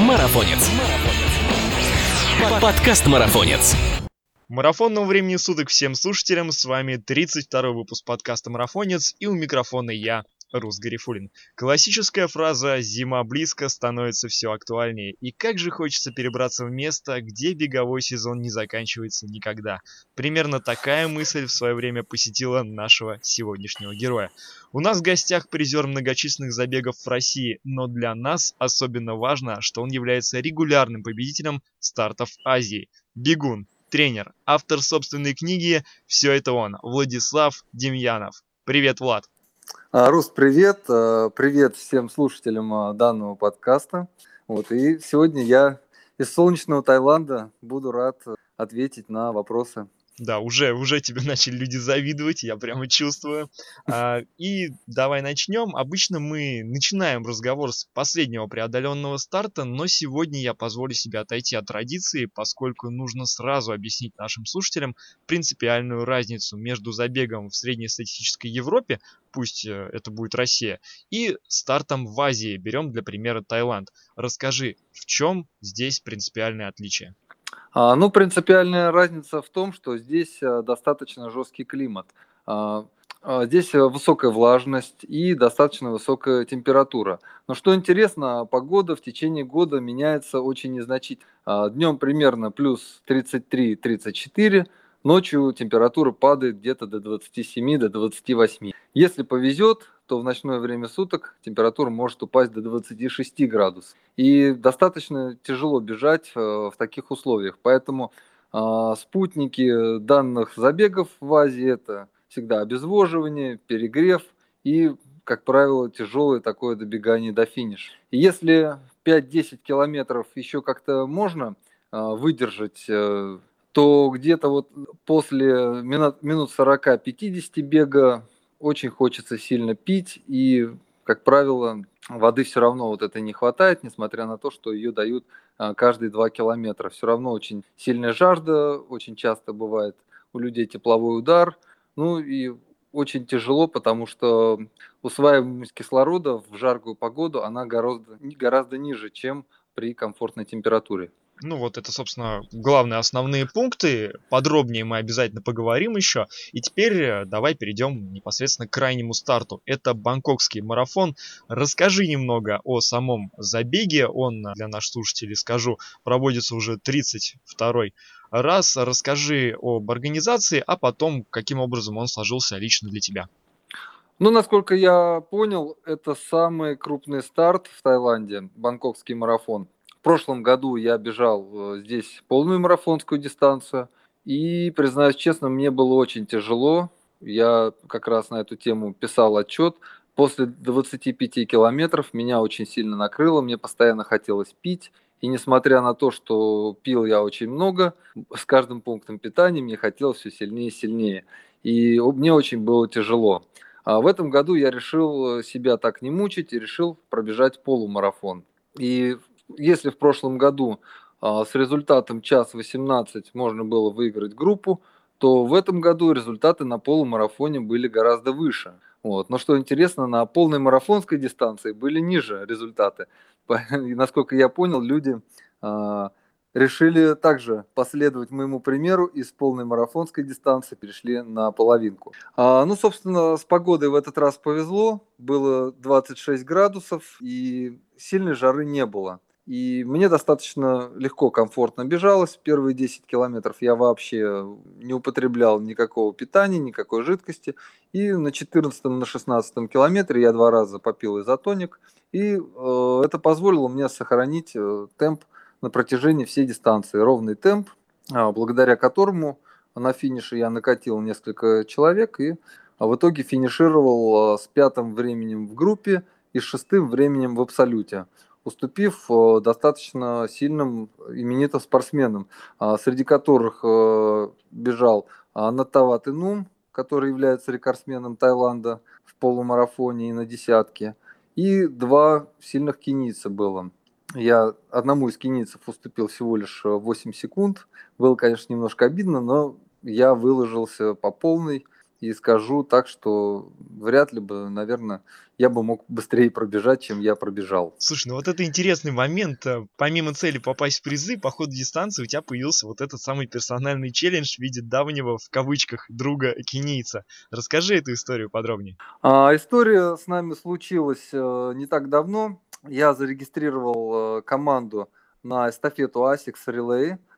Марафонец. Подкаст Марафонец. Марафонного времени суток всем слушателям. С вами 32 выпуск подкаста Марафонец и у микрофона я, Рус Гарифулин. Классическая фраза «зима близко» становится все актуальнее. И как же хочется перебраться в место, где беговой сезон не заканчивается никогда. Примерно такая мысль в свое время посетила нашего сегодняшнего героя. У нас в гостях призер многочисленных забегов в России, но для нас особенно важно, что он является регулярным победителем стартов Азии. Бегун, тренер, автор собственной книги «Все это он» Владислав Демьянов. Привет, Влад! А, Рус, привет. А, привет всем слушателям а, данного подкаста. Вот, и сегодня я из солнечного Таиланда буду рад ответить на вопросы да, уже, уже тебе начали люди завидовать, я прямо чувствую. А, и давай начнем. Обычно мы начинаем разговор с последнего преодоленного старта, но сегодня я позволю себе отойти от традиции, поскольку нужно сразу объяснить нашим слушателям принципиальную разницу между забегом в среднестатистической Европе, пусть э, это будет Россия, и стартом в Азии. Берем для примера Таиланд. Расскажи, в чем здесь принципиальное отличие? А, ну, принципиальная разница в том, что здесь э, достаточно жесткий климат. А, а, здесь высокая влажность и достаточно высокая температура. Но что интересно, погода в течение года меняется очень незначительно. Днем примерно плюс 33-34, ночью температура падает где-то до 27 до 28. Если повезет, то в ночное время суток температура может упасть до 26 градусов. И достаточно тяжело бежать э, в таких условиях. Поэтому а, спутники данных забегов в Азии это всегда обезвоживание, перегрев и, как правило, тяжелое такое добегание до финиша. И если 5-10 километров еще как-то можно а, выдержать э, то где-то вот после минут 40-50 бега очень хочется сильно пить, и, как правило, воды все равно вот это не хватает, несмотря на то, что ее дают а, каждые два километра. Все равно очень сильная жажда, очень часто бывает у людей тепловой удар, ну и очень тяжело, потому что усваиваемость кислорода в жаркую погоду, она гораздо, гораздо ниже, чем при комфортной температуре. Ну вот это, собственно, главные основные пункты. Подробнее мы обязательно поговорим еще. И теперь э, давай перейдем непосредственно к крайнему старту. Это бангкокский марафон. Расскажи немного о самом забеге. Он, для наших слушателей скажу, проводится уже 32 раз. Расскажи об организации, а потом, каким образом он сложился лично для тебя. Ну, насколько я понял, это самый крупный старт в Таиланде, бангкокский марафон. В прошлом году я бежал э, здесь полную марафонскую дистанцию. И, признаюсь честно, мне было очень тяжело. Я как раз на эту тему писал отчет. После 25 километров меня очень сильно накрыло, мне постоянно хотелось пить. И несмотря на то, что пил я очень много, с каждым пунктом питания мне хотелось все сильнее и сильнее. И мне очень было тяжело. А в этом году я решил себя так не мучить и решил пробежать полумарафон. И если в прошлом году а, с результатом час 18 можно было выиграть группу, то в этом году результаты на полумарафоне были гораздо выше. Вот. Но что интересно, на полной марафонской дистанции были ниже результаты. И, насколько я понял, люди а, решили также последовать моему примеру и с полной марафонской дистанции перешли на половинку. А, ну, собственно, с погодой в этот раз повезло. Было 26 градусов и сильной жары не было. И мне достаточно легко, комфортно бежалось. Первые 10 километров я вообще не употреблял никакого питания, никакой жидкости. И на 14 на 16 километре я два раза попил изотоник. И э, это позволило мне сохранить э, темп на протяжении всей дистанции. Ровный темп, э, благодаря которому на финише я накатил несколько человек и а в итоге финишировал э, с пятым временем в группе и с шестым временем в абсолюте уступив э, достаточно сильным именитым спортсменам, а, среди которых э, бежал Натават Инум, который является рекордсменом Таиланда в полумарафоне и на десятке, и два сильных кенийца было. Я одному из кенийцев уступил всего лишь 8 секунд. Было, конечно, немножко обидно, но я выложился по полной и скажу так, что вряд ли бы, наверное, я бы мог быстрее пробежать, чем я пробежал. Слушай, ну вот это интересный момент. Э, помимо цели попасть в призы, по ходу дистанции у тебя появился вот этот самый персональный челлендж в виде давнего, в кавычках, друга кенийца. Расскажи эту историю подробнее. А, история с нами случилась э, не так давно. Я зарегистрировал э, команду на эстафету ASICS Relay –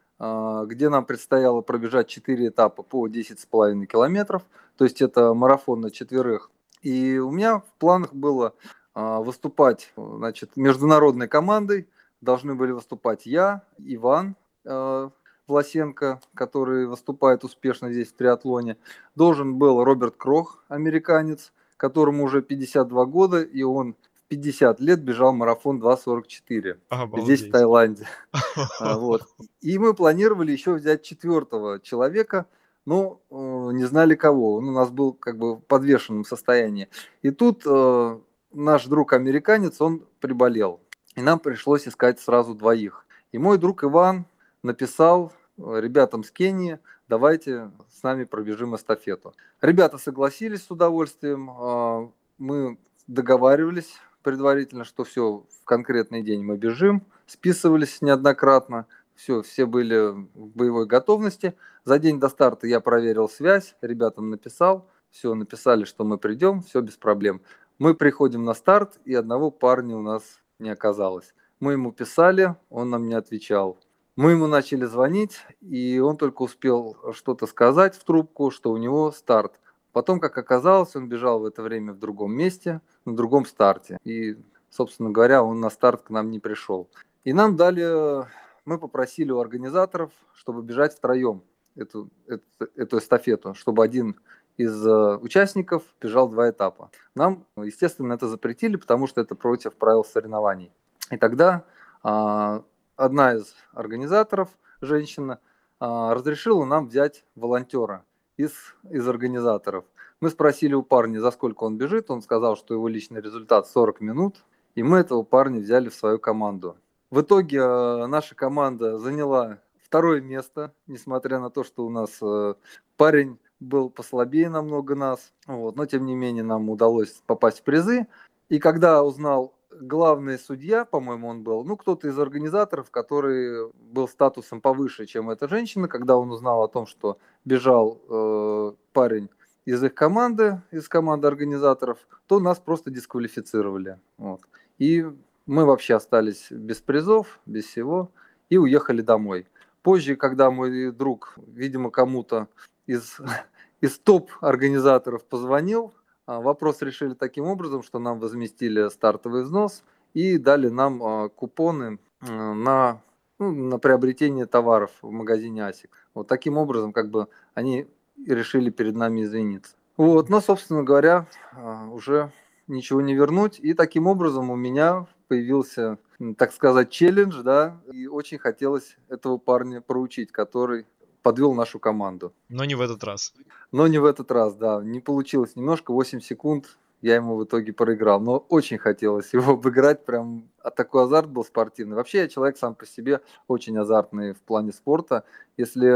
где нам предстояло пробежать 4 этапа по 10,5 километров, то есть это марафон на четверых. И у меня в планах было а, выступать значит, международной командой, должны были выступать я, Иван а, Власенко, который выступает успешно здесь в триатлоне, должен был Роберт Крох, американец, которому уже 52 года, и он 50 лет бежал марафон 2.44 Обалдеть. здесь, в Таиланде. А, вот. И мы планировали еще взять четвертого человека, но э, не знали кого. Он у нас был как бы в подвешенном состоянии. И тут э, наш друг американец, он приболел. И нам пришлось искать сразу двоих. И мой друг Иван написал э, ребятам с Кении, давайте с нами пробежим эстафету. Ребята согласились с удовольствием. Э, мы договаривались предварительно, что все, в конкретный день мы бежим, списывались неоднократно, все, все были в боевой готовности. За день до старта я проверил связь, ребятам написал, все, написали, что мы придем, все без проблем. Мы приходим на старт, и одного парня у нас не оказалось. Мы ему писали, он нам не отвечал. Мы ему начали звонить, и он только успел что-то сказать в трубку, что у него старт. Потом, как оказалось, он бежал в это время в другом месте, на другом старте. И, собственно говоря, он на старт к нам не пришел. И нам дали, мы попросили у организаторов, чтобы бежать втроем эту, эту, эту эстафету, чтобы один из э, участников бежал два этапа. Нам, естественно, это запретили, потому что это против правил соревнований. И тогда а, одна из организаторов, женщина, а, разрешила нам взять волонтера из, из организаторов. Мы спросили у парня, за сколько он бежит. Он сказал, что его личный результат 40 минут. И мы этого парня взяли в свою команду. В итоге э, наша команда заняла второе место, несмотря на то, что у нас э, парень был послабее намного нас. Вот, но тем не менее нам удалось попасть в призы. И когда узнал главный судья, по-моему, он был, ну, кто-то из организаторов, который был статусом повыше, чем эта женщина, когда он узнал о том, что бежал э, парень из их команды, из команды организаторов, то нас просто дисквалифицировали. Вот. И мы вообще остались без призов, без всего, и уехали домой. Позже, когда мой друг, видимо, кому-то из, из топ-организаторов позвонил, а, вопрос решили таким образом, что нам возместили стартовый взнос и дали нам а, купоны на, ну, на приобретение товаров в магазине ASIC. Вот таким образом, как бы они решили перед нами извиниться. Вот, но, собственно говоря, а, уже ничего не вернуть. И таким образом у меня появился, так сказать, челлендж, да, и очень хотелось этого парня проучить, который подвел нашу команду. Но не в этот раз. Но не в этот раз, да. Не получилось немножко, 8 секунд я ему в итоге проиграл. Но очень хотелось его обыграть, прям а такой азарт был спортивный. Вообще я человек сам по себе очень азартный в плане спорта. Если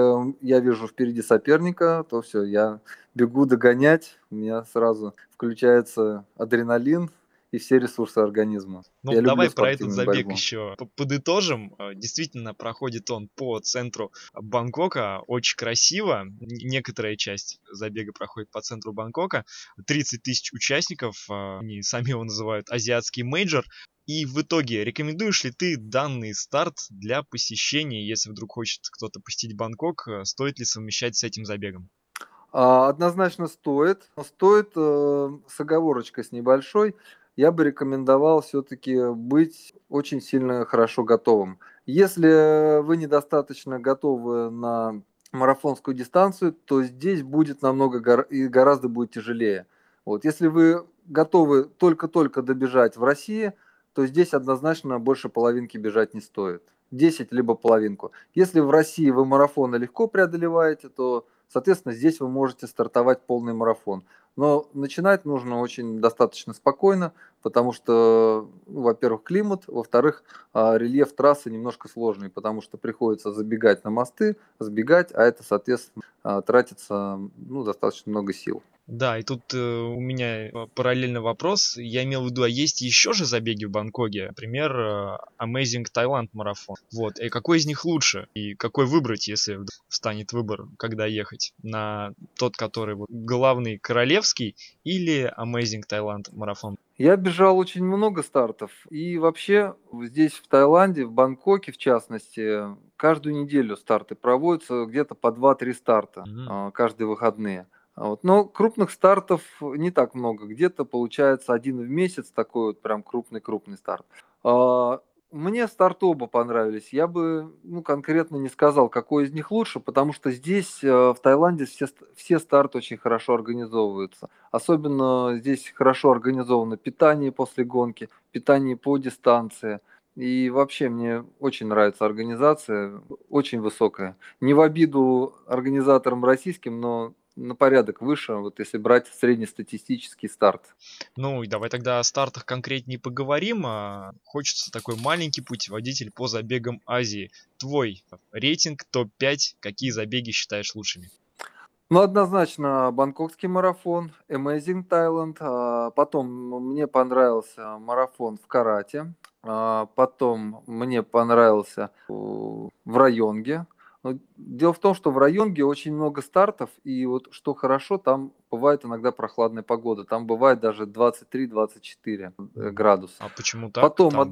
я вижу впереди соперника, то все, я бегу догонять, у меня сразу включается адреналин, и все ресурсы организма. Ну, Я давай про этот забег борьбу. еще подытожим. Э, действительно, проходит он по центру Бангкока. Очень красиво. Некоторая часть забега проходит по центру Бангкока. 30 тысяч участников. Э, они сами его называют азиатский major. И в итоге, рекомендуешь ли ты данный старт для посещения, если вдруг хочет кто-то посетить Бангкок, э, стоит ли совмещать с этим забегом? А, однозначно стоит. Стоит э, с оговорочкой с небольшой я бы рекомендовал все-таки быть очень сильно хорошо готовым. Если вы недостаточно готовы на марафонскую дистанцию, то здесь будет намного гор- и гораздо будет тяжелее. Вот. Если вы готовы только-только добежать в России, то здесь однозначно больше половинки бежать не стоит. 10 либо половинку. Если в России вы марафоны легко преодолеваете, то, соответственно, здесь вы можете стартовать полный марафон. Но начинать нужно очень достаточно спокойно, потому что, ну, во-первых, климат, во-вторых, а, рельеф трассы немножко сложный, потому что приходится забегать на мосты, сбегать, а это, соответственно, а, тратится ну, достаточно много сил. Да, и тут э, у меня э, параллельный вопрос. Я имел в виду, а есть еще же забеги в Бангкоке? Например, э, Amazing Thailand марафон. Вот. И какой из них лучше? И какой выбрать, если встанет выбор, когда ехать? На тот, который вот, главный королевский или Amazing Thailand марафон? Я бежал очень много стартов. И вообще здесь, в Таиланде, в Бангкоке в частности, каждую неделю старты проводятся, где-то по 2-3 старта mm-hmm. каждые выходные. Вот. Но крупных стартов не так много. Где-то получается один в месяц такой вот прям крупный-крупный старт. А, мне старты оба понравились. Я бы ну, конкретно не сказал, какой из них лучше, потому что здесь, э, в Таиланде, все, все старты очень хорошо организовываются. Особенно здесь хорошо организовано питание после гонки, питание по дистанции. И вообще мне очень нравится организация, очень высокая. Не в обиду организаторам российским, но на порядок выше, вот если брать среднестатистический старт. Ну и давай тогда о стартах конкретнее поговорим. А, хочется такой маленький путеводитель по забегам Азии. Твой рейтинг топ-5, какие забеги считаешь лучшими? Ну, однозначно, бангкокский марафон, Amazing Thailand. А, потом мне понравился марафон в карате. А, потом мне понравился в районге. Но дело в том, что в районе очень много стартов, и вот что хорошо, там бывает иногда прохладная погода. Там бывает даже 23-24 э, градуса. А почему так? Потом, там од...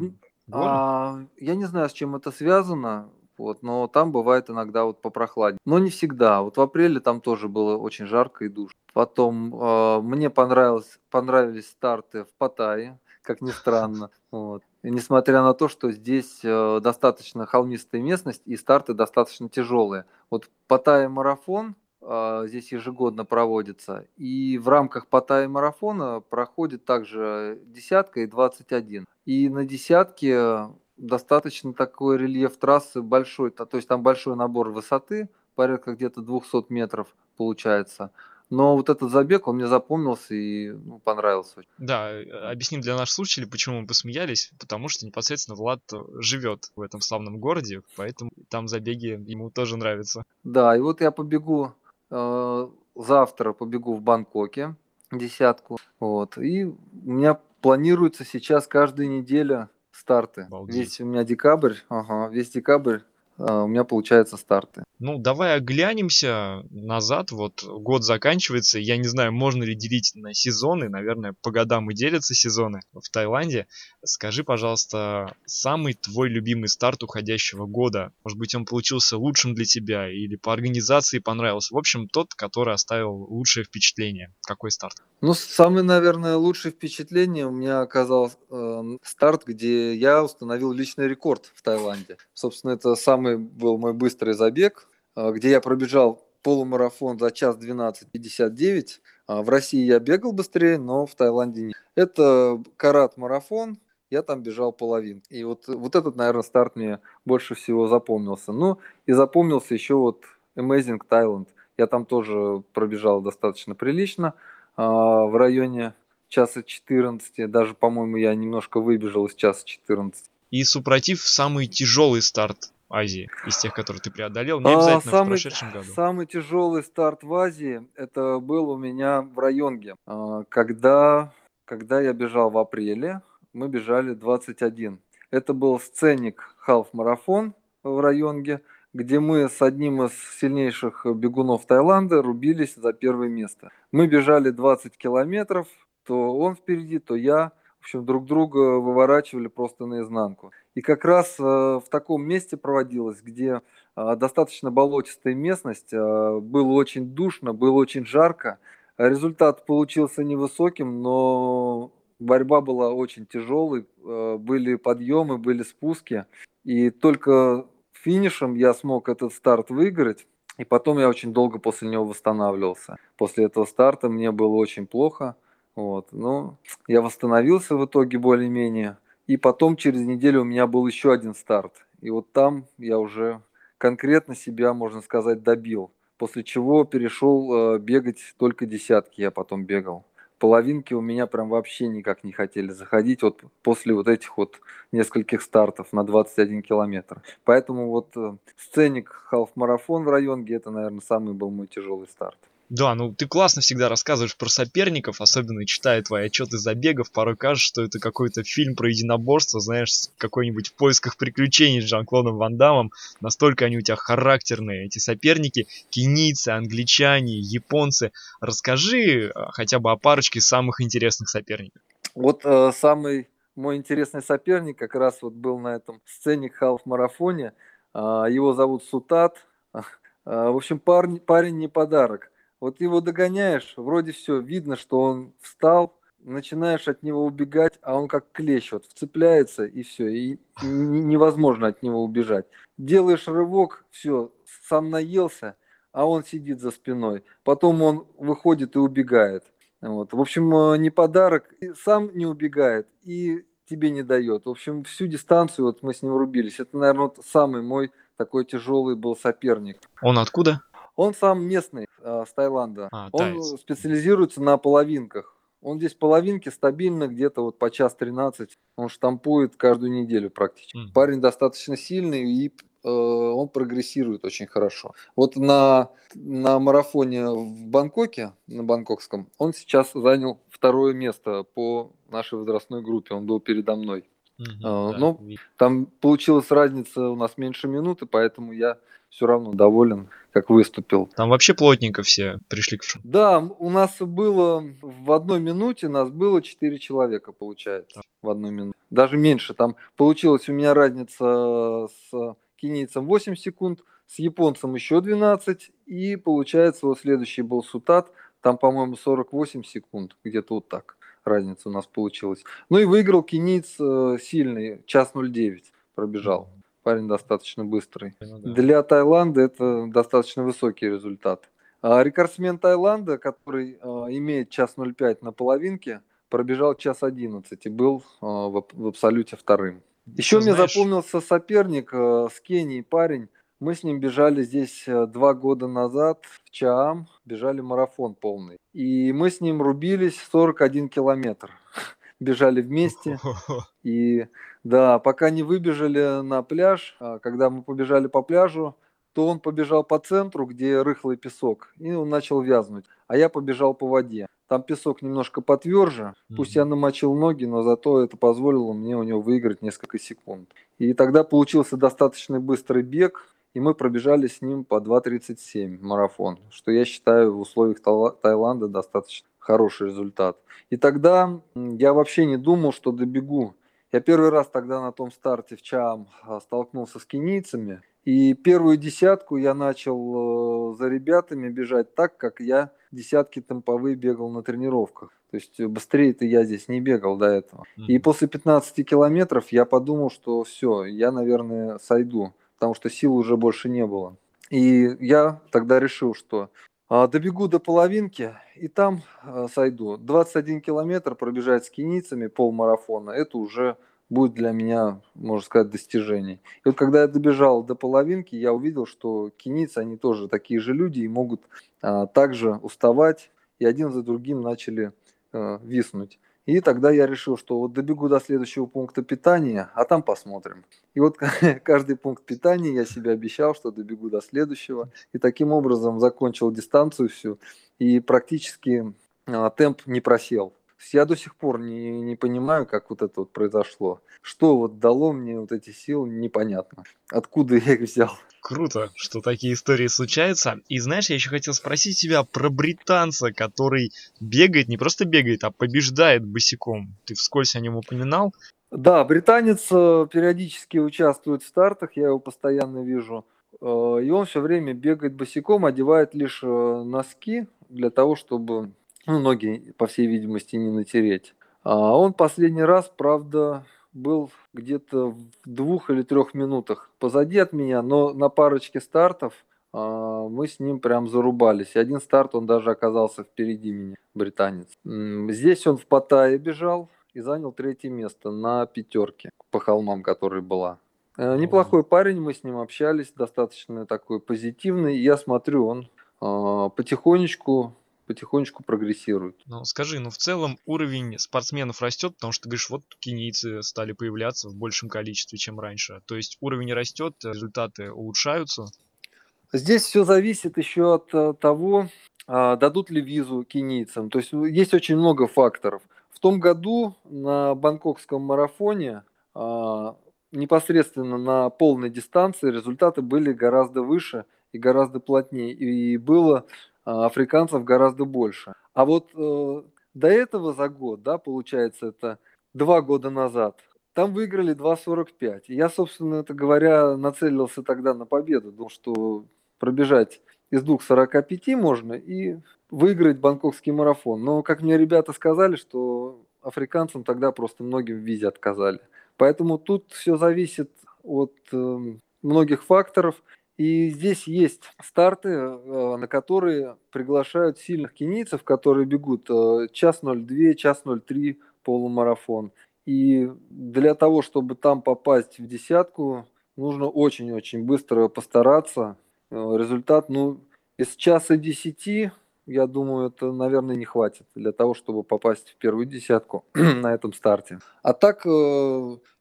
а, я не знаю, с чем это связано, вот, но там бывает иногда вот попрохладнее. Но не всегда. Вот в апреле там тоже было очень жарко и душно. Потом э, мне понравилось, понравились старты в Паттайе, как ни странно. Вот несмотря на то, что здесь э, достаточно холмистая местность и старты достаточно тяжелые. Вот Паттайя марафон а, здесь ежегодно проводится, и в рамках Паттайя марафона проходит также десятка и 21. И на десятке достаточно такой рельеф трассы большой, то есть там большой набор высоты, порядка где-то 200 метров получается. Но вот этот забег, он мне запомнился и ну, понравился. Да, э, объясним для наших слушателей, почему мы посмеялись. Потому что непосредственно Влад живет в этом славном городе, поэтому там забеги ему тоже нравятся. Да, и вот я побегу э, завтра, побегу в Бангкоке десятку. Вот. И у меня планируется сейчас каждая неделя старты. Обалдеть. Весь у меня декабрь, ага, весь декабрь э, у меня получается старты. Ну, давай оглянемся назад. Вот год заканчивается. Я не знаю, можно ли делить на сезоны. Наверное, по годам и делятся сезоны в Таиланде. Скажи, пожалуйста, самый твой любимый старт уходящего года. Может быть, он получился лучшим для тебя или по организации понравился. В общем, тот, который оставил лучшее впечатление. Какой старт? Ну, самое, наверное, лучшее впечатление у меня оказался э, старт, где я установил личный рекорд в Таиланде. Собственно, это самый был мой быстрый забег а, где я пробежал полумарафон за час 12.59. А, в России я бегал быстрее, но в Таиланде нет. Это карат-марафон, я там бежал половин. И вот, вот этот, наверное, старт мне больше всего запомнился. Ну, и запомнился еще вот Amazing Thailand. Я там тоже пробежал достаточно прилично, а, в районе часа 14. Даже, по-моему, я немножко выбежал из часа 14. И супротив самый тяжелый старт Азии, из тех, которые ты преодолел, не а, обязательно а, самый, в прошедшем году? Самый тяжелый старт в Азии, это был у меня в Районге. А, когда, когда я бежал в апреле, мы бежали 21. Это был сценик халф-марафон в Районге, где мы с одним из сильнейших бегунов Таиланда рубились за первое место. Мы бежали 20 километров, то он впереди, то я – в общем, друг друга выворачивали просто наизнанку. И как раз э, в таком месте проводилось, где э, достаточно болотистая местность, э, было очень душно, было очень жарко. Результат получился невысоким, но борьба была очень тяжелой, были подъемы, были спуски. И только финишем я смог этот старт выиграть. И потом я очень долго после него восстанавливался. После этого старта мне было очень плохо. Вот. Но я восстановился в итоге более-менее. И потом через неделю у меня был еще один старт. И вот там я уже конкретно себя, можно сказать, добил. После чего перешел э, бегать только десятки, я потом бегал. Половинки у меня прям вообще никак не хотели заходить вот после вот этих вот нескольких стартов на 21 километр. Поэтому вот э, сценик халф-марафон в районге, это, наверное, самый был мой тяжелый старт. Да, ну ты классно всегда рассказываешь про соперников, особенно читая твои отчеты забегов, порой кажется, что это какой-то фильм про единоборство, знаешь, какой-нибудь в поисках приключений с Жан-Клодом Ван Дамом. Настолько они у тебя характерные, эти соперники, кенийцы, англичане, японцы. Расскажи а, хотя бы о парочке самых интересных соперников. Вот э, самый мой интересный соперник как раз вот был на этом сцене халф-марафоне. Э, его зовут Сутат. Э, в общем, парень, парень не подарок. Вот его догоняешь, вроде все, видно, что он встал, начинаешь от него убегать, а он как клещ вот вцепляется и все, и невозможно от него убежать. Делаешь рывок, все, сам наелся, а он сидит за спиной. Потом он выходит и убегает. Вот. В общем, э, не подарок, сам не убегает и тебе не дает. В общем, всю дистанцию вот мы с ним рубились. Это, наверное, вот самый мой такой тяжелый был соперник. Он откуда? Он сам местный, э, с Таиланда. А, он таец. специализируется на половинках. Он здесь половинки стабильно где-то вот по час 13. Он штампует каждую неделю практически. Mm. Парень достаточно сильный и э, он прогрессирует очень хорошо. Вот на, на марафоне в Бангкоке, на бангкокском, он сейчас занял второе место по нашей возрастной группе. Он был передо мной. Mm-hmm, э, да, ну, там получилась разница у нас меньше минуты, поэтому я все равно доволен, как выступил. Там вообще плотненько все пришли к Да, у нас было в одной минуте, нас было 4 человека, получается, в одной минуте. Даже меньше. Там получилась у меня разница с кенийцем 8 секунд, с японцем еще 12, и получается вот следующий был Сутат, там, по-моему, 48 секунд, где-то вот так разница у нас получилась. Ну и выиграл кенийц э, сильный, час 09 пробежал парень достаточно быстрый. Ну, да. Для Таиланда это достаточно высокий результат. А рекордсмен Таиланда, который а, имеет час 05 на половинке, пробежал час 11 и был а, в, в абсолюте вторым. Еще Знаешь... мне запомнился соперник а, с Кении парень. Мы с ним бежали здесь а, два года назад в Чаам, бежали марафон полный. И мы с ним рубились 41 километр. Бежали вместе. И да, пока не выбежали на пляж, а когда мы побежали по пляжу, то он побежал по центру, где рыхлый песок, и он начал вязнуть. А я побежал по воде. Там песок немножко потверже. Пусть я намочил ноги, но зато это позволило мне у него выиграть несколько секунд. И тогда получился достаточно быстрый бег, и мы пробежали с ним по 2.37 марафон, что я считаю в условиях Таиланда достаточно хороший результат. И тогда я вообще не думал, что добегу я первый раз тогда на том старте в ЧАМ а, столкнулся с кенийцами. И первую десятку я начал э, за ребятами бежать так, как я десятки темповые бегал на тренировках. То есть быстрее-то я здесь не бегал до этого. Mm-hmm. И после 15 километров я подумал, что все, я, наверное, сойду, потому что сил уже больше не было. И я тогда решил, что добегу до половинки и там а, сойду. 21 километр пробежать с кенийцами полмарафона, это уже будет для меня, можно сказать, достижение. И вот когда я добежал до половинки, я увидел, что кенийцы, они тоже такие же люди и могут а, также уставать, и один за другим начали а, виснуть. И тогда я решил, что вот добегу до следующего пункта питания, а там посмотрим. И вот каждый пункт питания я себе обещал, что добегу до следующего. И таким образом закончил дистанцию всю. И практически а, темп не просел. Я до сих пор не, не понимаю, как вот это вот произошло. Что вот дало мне вот эти силы, непонятно. Откуда я их взял. Круто, что такие истории случаются. И знаешь, я еще хотел спросить тебя про британца, который бегает, не просто бегает, а побеждает босиком. Ты вскользь о нем упоминал? Да, британец э, периодически участвует в стартах, я его постоянно вижу. Э, и он все время бегает босиком, одевает лишь э, носки для того, чтобы ну, ноги, по всей видимости, не натереть. А он последний раз, правда, был где-то в двух или трех минутах позади от меня, но на парочке стартов а, мы с ним прям зарубались. Один старт он даже оказался впереди меня, британец. Здесь он в Паттайе бежал и занял третье место на пятерке по холмам, которая была. Э, неплохой парень, мы с ним общались, достаточно такой позитивный. Я смотрю, он а, потихонечку потихонечку прогрессируют. Ну, скажи, ну в целом уровень спортсменов растет, потому что ты говоришь, вот кенийцы стали появляться в большем количестве, чем раньше. То есть уровень растет, результаты улучшаются. Здесь все зависит еще от э, того, а, дадут ли визу кенийцам. То есть есть очень много факторов. В том году на бангкокском марафоне а, непосредственно на полной дистанции результаты были гораздо выше и гораздо плотнее. И было африканцев гораздо больше. А вот э, до этого за год, да, получается, это два года назад, там выиграли 2.45. Я, собственно, это говоря, нацелился тогда на победу. Думал, что пробежать из 2.45 можно и выиграть бангкокский марафон. Но, как мне ребята сказали, что африканцам тогда просто многим в визе отказали. Поэтому тут все зависит от э, многих факторов. И здесь есть старты, э, на которые приглашают сильных кенийцев, которые бегут э, час 02, час 03 полумарафон. И для того, чтобы там попасть в десятку, нужно очень-очень быстро постараться. Э, результат, ну, из часа десяти, я думаю, это, наверное, не хватит для того, чтобы попасть в первую десятку на этом старте. А так,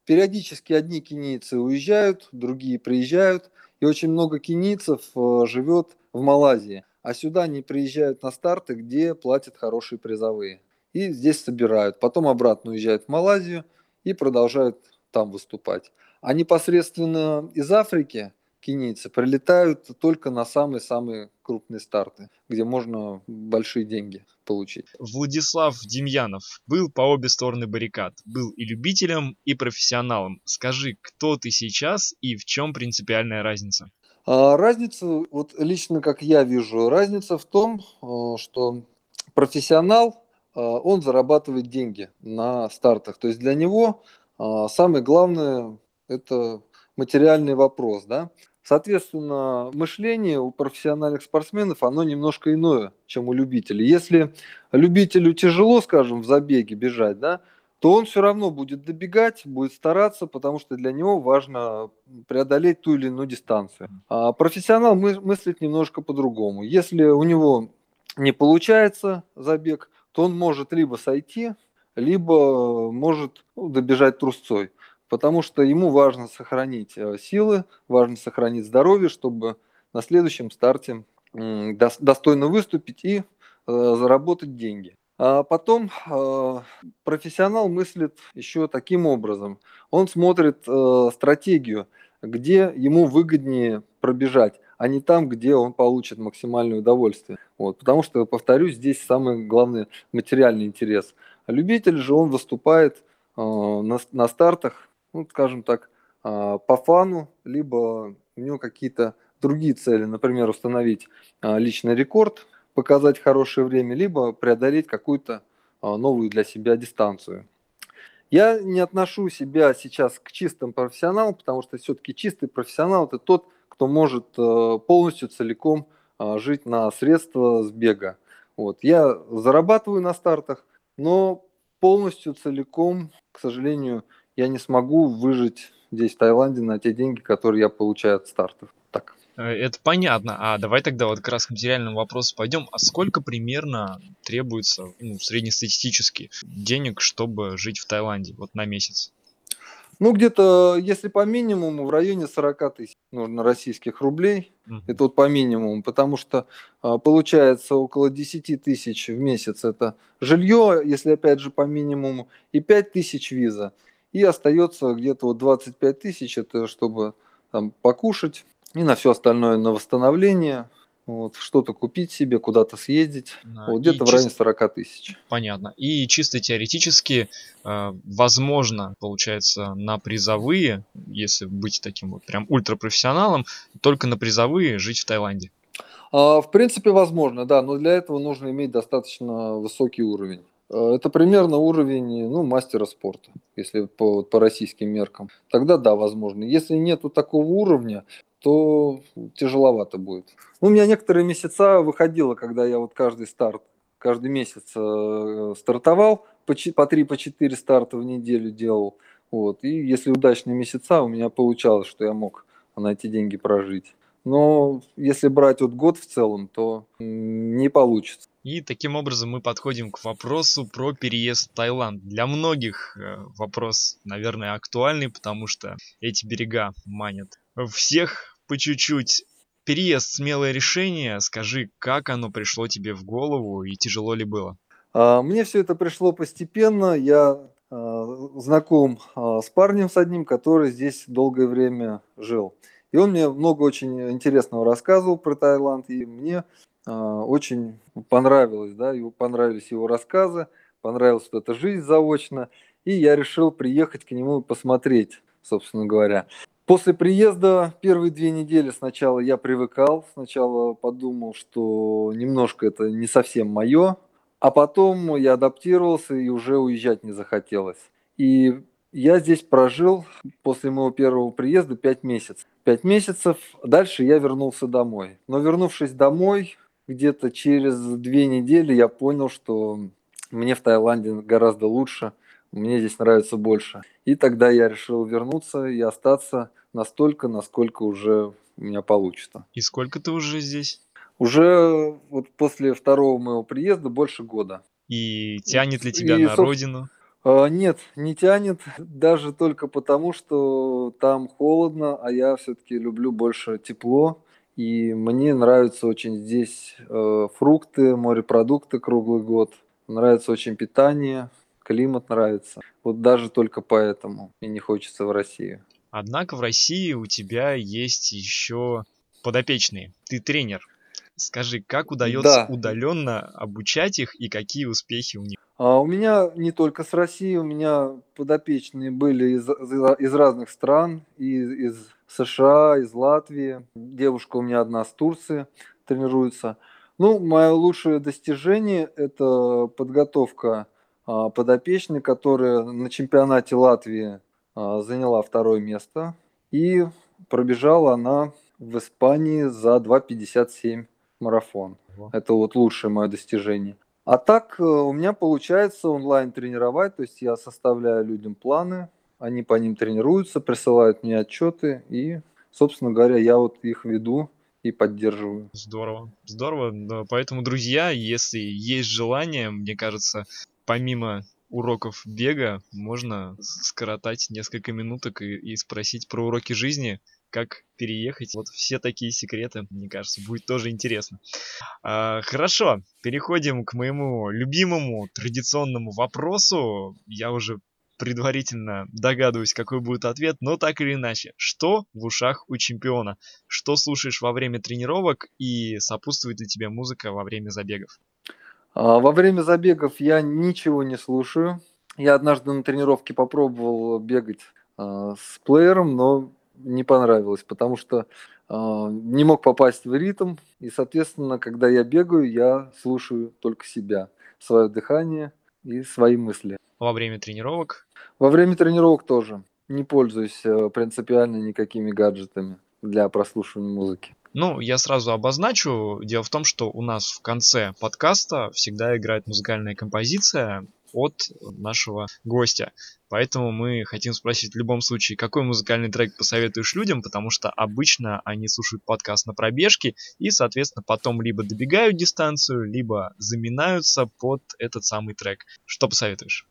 периодически одни кенийцы уезжают, другие приезжают, и очень много кенийцев живет в Малайзии. А сюда они приезжают на старты, где платят хорошие призовые и здесь собирают. Потом обратно уезжают в Малайзию и продолжают там выступать. А непосредственно из Африки кенийцы прилетают только на самые-самые крупные старты, где можно большие деньги получить. Владислав Демьянов был по обе стороны баррикад. Был и любителем, и профессионалом. Скажи, кто ты сейчас и в чем принципиальная разница? А, разница, вот лично как я вижу, разница в том, э, что профессионал а, он зарабатывает деньги на стартах. То есть для него а, самое главное – это материальный вопрос. Да? Соответственно, мышление у профессиональных спортсменов, оно немножко иное, чем у любителей. Если любителю тяжело, скажем, в забеге бежать, да, то он все равно будет добегать, будет стараться, потому что для него важно преодолеть ту или иную дистанцию. А профессионал мыслит немножко по-другому. Если у него не получается забег, то он может либо сойти, либо может добежать трусцой. Потому что ему важно сохранить э, силы, важно сохранить здоровье, чтобы на следующем старте достойно выступить и э, заработать деньги. А потом э, профессионал мыслит еще таким образом. Он смотрит стратегию, где ему выгоднее пробежать а не там, где он получит максимальное удовольствие. Вот. Потому что, повторюсь, здесь самый главный материальный интерес. Любитель же, он выступает на, на стартах, ну, скажем так, э, по фану, либо у него какие-то другие цели, например, установить э, личный рекорд, показать хорошее время, либо преодолеть какую-то э, новую для себя дистанцию. Я не отношу себя сейчас к чистым профессионалам, потому что все-таки чистый профессионал это тот, кто может э, полностью целиком а, жить на средства с бега. Вот. Я зарабатываю на стартах, но полностью целиком, к сожалению, я не смогу выжить здесь, в Таиланде, на те деньги, которые я получаю от стартов. Так. Э, это понятно. А давай тогда вот как раз к материальному вопросу пойдем. А сколько примерно требуется ну, среднестатистически денег, чтобы жить в Таиланде вот на месяц? Ну, где-то, если по минимуму, в районе 40 тысяч нужно российских рублей. Mm-hmm. Это вот по минимуму, потому что а, получается около 10 тысяч в месяц это жилье, если опять же по минимуму, и 5 тысяч виза. И остается где-то вот 25 тысяч, это чтобы там покушать, и на все остальное на восстановление, вот, что-то купить себе, куда-то съездить. Да, вот где-то в районе 40 тысяч. Понятно. И чисто теоретически, э, возможно, получается, на призовые, если быть таким вот прям ультрапрофессионалом, только на призовые жить в Таиланде. А, в принципе, возможно, да, но для этого нужно иметь достаточно высокий уровень. Э, это примерно уровень ну, мастера спорта, если по, по российским меркам. Тогда да, возможно. Если нету такого уровня, то тяжеловато будет. Ну, у меня некоторые месяца выходило, когда я вот каждый старт, каждый месяц э, стартовал, по, по 3 по 4 старта в неделю делал. Вот. И если удачные месяца, у меня получалось, что я мог на эти деньги прожить. Но если брать вот год в целом, то не получится. И таким образом мы подходим к вопросу про переезд в Таиланд. Для многих э, вопрос, наверное, актуальный, потому что эти берега манят всех по чуть-чуть. переезд смелое решение. Скажи, как оно пришло тебе в голову и тяжело ли было? А, мне все это пришло постепенно. Я а, знаком а, с парнем с одним, который здесь долгое время жил. И он мне много очень интересного рассказывал про Таиланд, и мне очень понравилось, да, ему понравились его рассказы, понравилась вот эта жизнь заочно, и я решил приехать к нему и посмотреть, собственно говоря. После приезда первые две недели сначала я привыкал, сначала подумал, что немножко это не совсем мое, а потом я адаптировался и уже уезжать не захотелось. И я здесь прожил после моего первого приезда 5 месяцев. 5 месяцев, дальше я вернулся домой. Но вернувшись домой, где-то через две недели я понял, что мне в Таиланде гораздо лучше, мне здесь нравится больше. И тогда я решил вернуться и остаться настолько, насколько уже у меня получится. И сколько ты уже здесь? Уже вот после второго моего приезда больше года. И тянет ли тебя и, на родину? А, нет, не тянет, даже только потому, что там холодно, а я все-таки люблю больше тепло. И мне нравятся очень здесь э, фрукты, морепродукты круглый год. Нравится очень питание, климат нравится. Вот даже только поэтому мне не хочется в Россию. Однако в России у тебя есть еще подопечные. Ты тренер. Скажи, как удается да. удаленно обучать их и какие успехи у них? А у меня не только с России, у меня подопечные были из, из разных стран, из, из США, из Латвии. Девушка у меня одна с Турции тренируется. Ну, мое лучшее достижение – это подготовка а, подопечной, которая на чемпионате Латвии а, заняла второе место. И пробежала она в Испании за 2.57 марафон. Это вот лучшее мое достижение. А так э, у меня получается онлайн тренировать, то есть я составляю людям планы, они по ним тренируются, присылают мне отчеты, и, собственно говоря, я вот их веду и поддерживаю. Здорово, здорово. Поэтому, друзья, если есть желание, мне кажется, помимо уроков бега, можно скоротать несколько минуток и, и спросить про уроки жизни, как переехать. Вот все такие секреты, мне кажется, будет тоже интересно. А, хорошо, переходим к моему любимому традиционному вопросу. Я уже предварительно догадываюсь, какой будет ответ, но так или иначе. Что в ушах у чемпиона? Что слушаешь во время тренировок и сопутствует ли тебе музыка во время забегов? А, во время забегов я ничего не слушаю. Я однажды на тренировке попробовал бегать э, с плеером, но не понравилось, потому что э, не мог попасть в ритм, и, соответственно, когда я бегаю, я слушаю только себя, свое дыхание и свои мысли. Во время тренировок? Во время тренировок тоже. Не пользуюсь э, принципиально никакими гаджетами для прослушивания музыки. Ну, я сразу обозначу. Дело в том, что у нас в конце подкаста всегда играет музыкальная композиция, от нашего гостя. Поэтому мы хотим спросить в любом случае, какой музыкальный трек посоветуешь людям, потому что обычно они слушают подкаст на пробежке и, соответственно, потом либо добегают дистанцию, либо заминаются под этот самый трек. Что посоветуешь?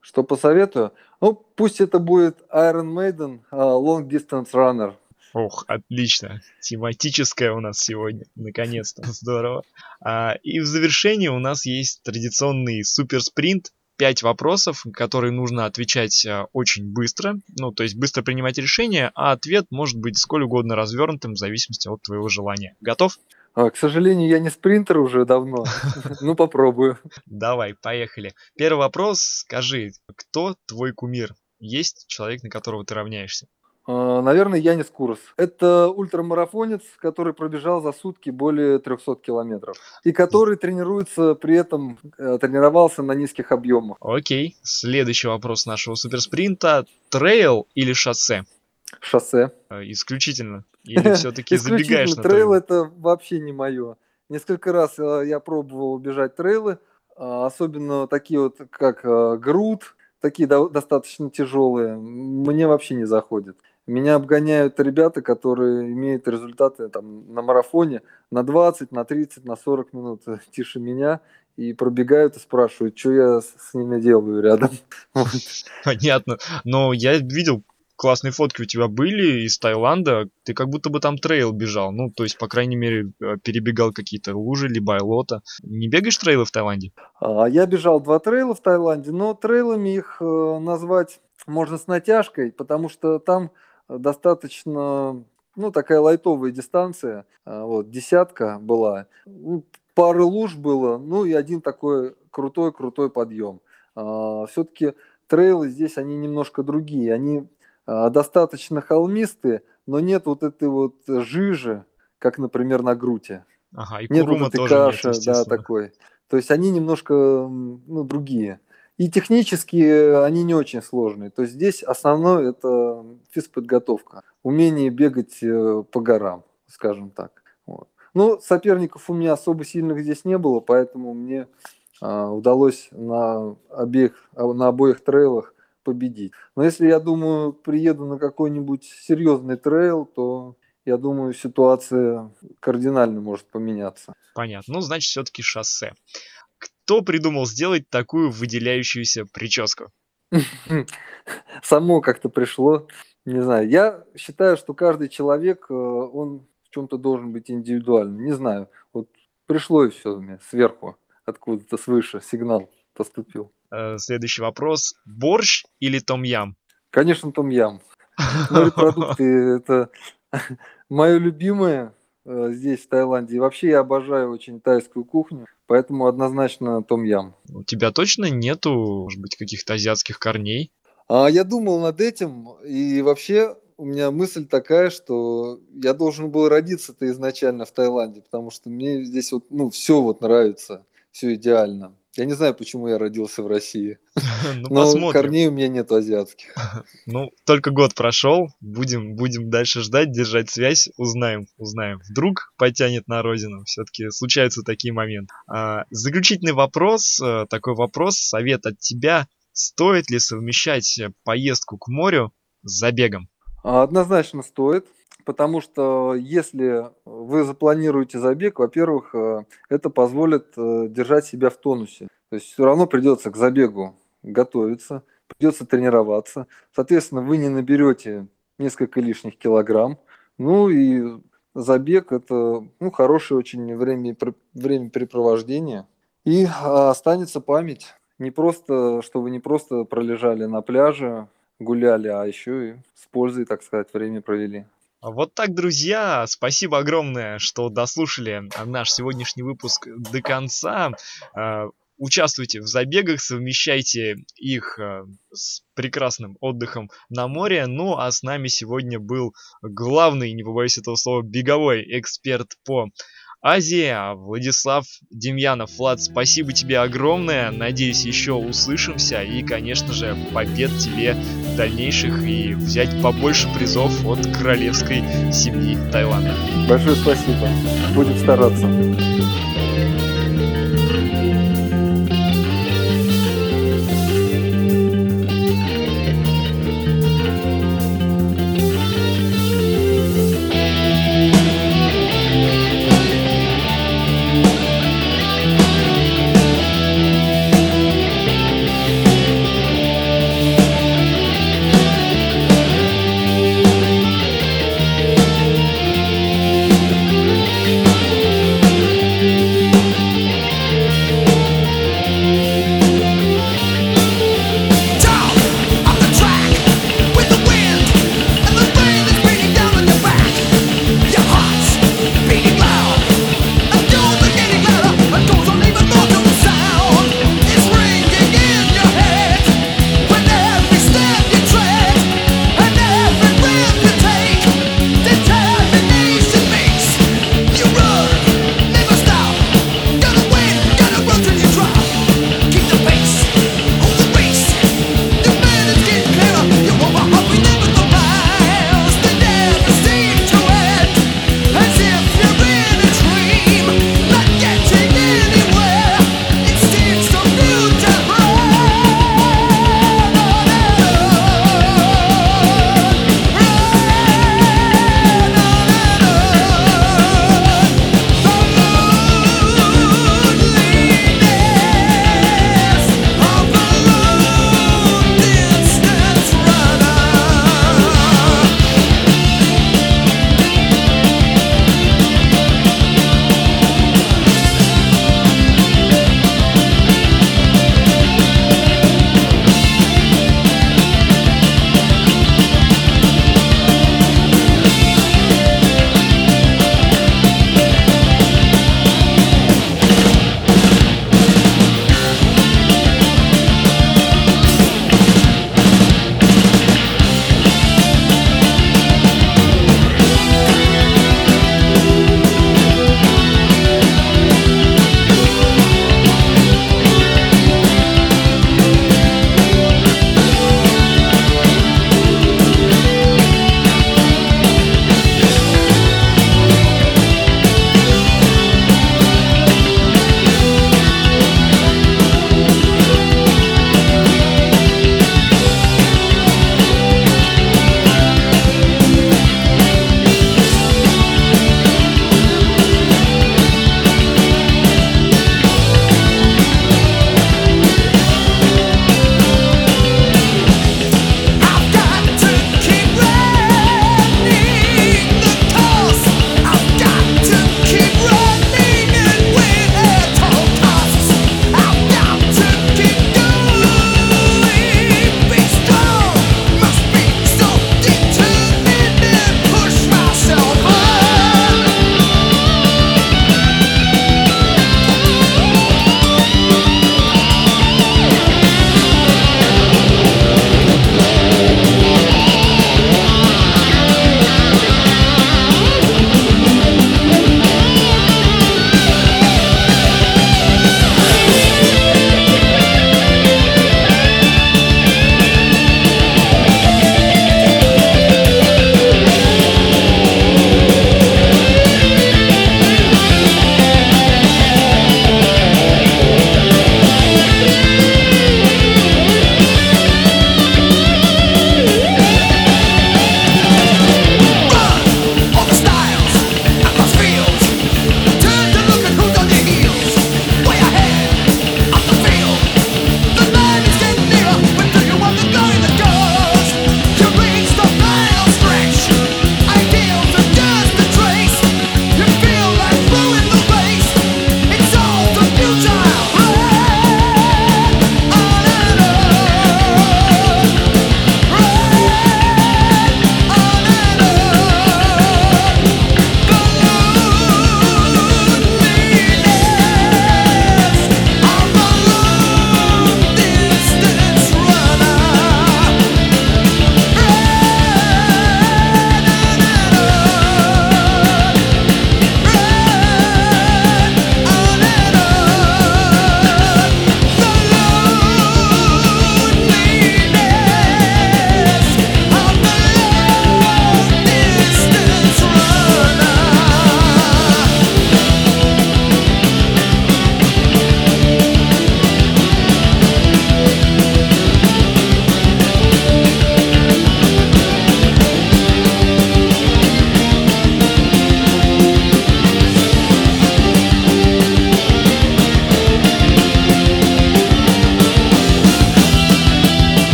Что посоветую? Ну, пусть это будет Iron Maiden uh, Long Distance Runner. Ох, отлично. Тематическая у нас сегодня. Наконец-то. Здорово. А, и в завершении у нас есть традиционный суперспринт. Пять вопросов, которые нужно отвечать а, очень быстро. Ну, то есть быстро принимать решение, а ответ может быть сколь угодно развернутым в зависимости от твоего желания. Готов? А, к сожалению, я не спринтер уже давно. Ну, попробую. Давай, поехали. Первый вопрос. Скажи, кто твой кумир? Есть человек, на которого ты равняешься? А, наверное, Яннис Курос. Это ультрамарафонец, который пробежал за сутки более 300 километров. И который тренируется, при этом э, тренировался на низких объемах. Окей. Следующий вопрос нашего суперспринта. Трейл или шоссе? Шоссе. Э, исключительно. Или все-таки забегаешь на трейл? это вообще не мое. Несколько раз э, я пробовал бежать трейлы, а, особенно такие вот, как груд, такие достаточно тяжелые, мне вообще не заходит. Меня обгоняют ребята, которые имеют результаты там, на марафоне на 20, на 30, на 40 минут тише меня и пробегают и спрашивают, что я с ними делаю рядом. Понятно. Но я видел классные фотки у тебя были из Таиланда, ты как будто бы там трейл бежал, ну, то есть, по крайней мере, э, перебегал какие-то лужи, либо болота. Не бегаешь трейлы в Таиланде? А, я бежал два трейла в Таиланде, но трейлами их э, назвать можно с натяжкой, потому что там достаточно, ну, такая лайтовая дистанция, а, вот, десятка была, ну, пары луж было, ну, и один такой крутой-крутой подъем. А, Все-таки трейлы здесь, они немножко другие, они а, достаточно холмистые, но нет вот этой вот жижи, как, например, на Груте. Ага, и нет вот этой тоже каши, нет, да, такой. То есть они немножко ну, другие. И технически они не очень сложные. То есть здесь основное это физподготовка, умение бегать э, по горам, скажем так. Вот. Ну, соперников у меня особо сильных здесь не было, поэтому мне а, удалось на обеих, а, на обоих трейлах победить. Но если я думаю, приеду на какой-нибудь серьезный трейл, то я думаю, ситуация кардинально может поменяться. Понятно. Ну, значит, все-таки шоссе. Кто придумал сделать такую выделяющуюся прическу? Само как-то пришло, не знаю. Я считаю, что каждый человек, э, он в чем-то должен быть индивидуальным. Не знаю, вот пришло и все мне сверху, откуда-то свыше сигнал поступил. Э, Следующий вопрос. Борщ или том-ям? Конечно, том ям. Морепродукты – это мое любимое э, здесь, в Таиланде. И вообще я обожаю очень тайскую кухню, поэтому однозначно том ям. У тебя точно нету, может быть, каких-то азиатских корней? А я думал над этим, и вообще у меня мысль такая, что я должен был родиться-то изначально в Таиланде, потому что мне здесь вот, ну, все вот нравится, все идеально. Я не знаю, почему я родился в России, Ну, но посмотрим. корней у меня нет азиатских. Ну, только год прошел, будем, будем дальше ждать, держать связь, узнаем, узнаем. Вдруг потянет на родину, все-таки случаются такие моменты. А, заключительный вопрос, э, такой вопрос, совет от тебя. Стоит ли совмещать поездку к морю с забегом? Однозначно стоит, потому что если вы запланируете забег, во-первых, э, это позволит э, держать себя в тонусе. То есть все равно придется к забегу готовиться, придется тренироваться. Соответственно, вы не наберете несколько лишних килограмм. Ну и забег это ну, хорошее очень время, времяпрепровождение. И а, останется память. Не просто, что вы не просто пролежали на пляже, гуляли, а еще и с пользой, так сказать, время провели. Вот так, друзья, спасибо огромное, что дослушали наш сегодняшний выпуск до конца. А, Участвуйте в забегах, совмещайте их а, с прекрасным отдыхом на море. Ну а с нами сегодня был главный, не побоюсь этого слова, беговой эксперт по Азии, а, Владислав Демьянов. Влад, спасибо тебе огромное. Надеюсь, еще услышимся. И, конечно же, побед тебе дальнейших и взять побольше призов от королевской семьи Таиланда. Большое спасибо. Будем стараться.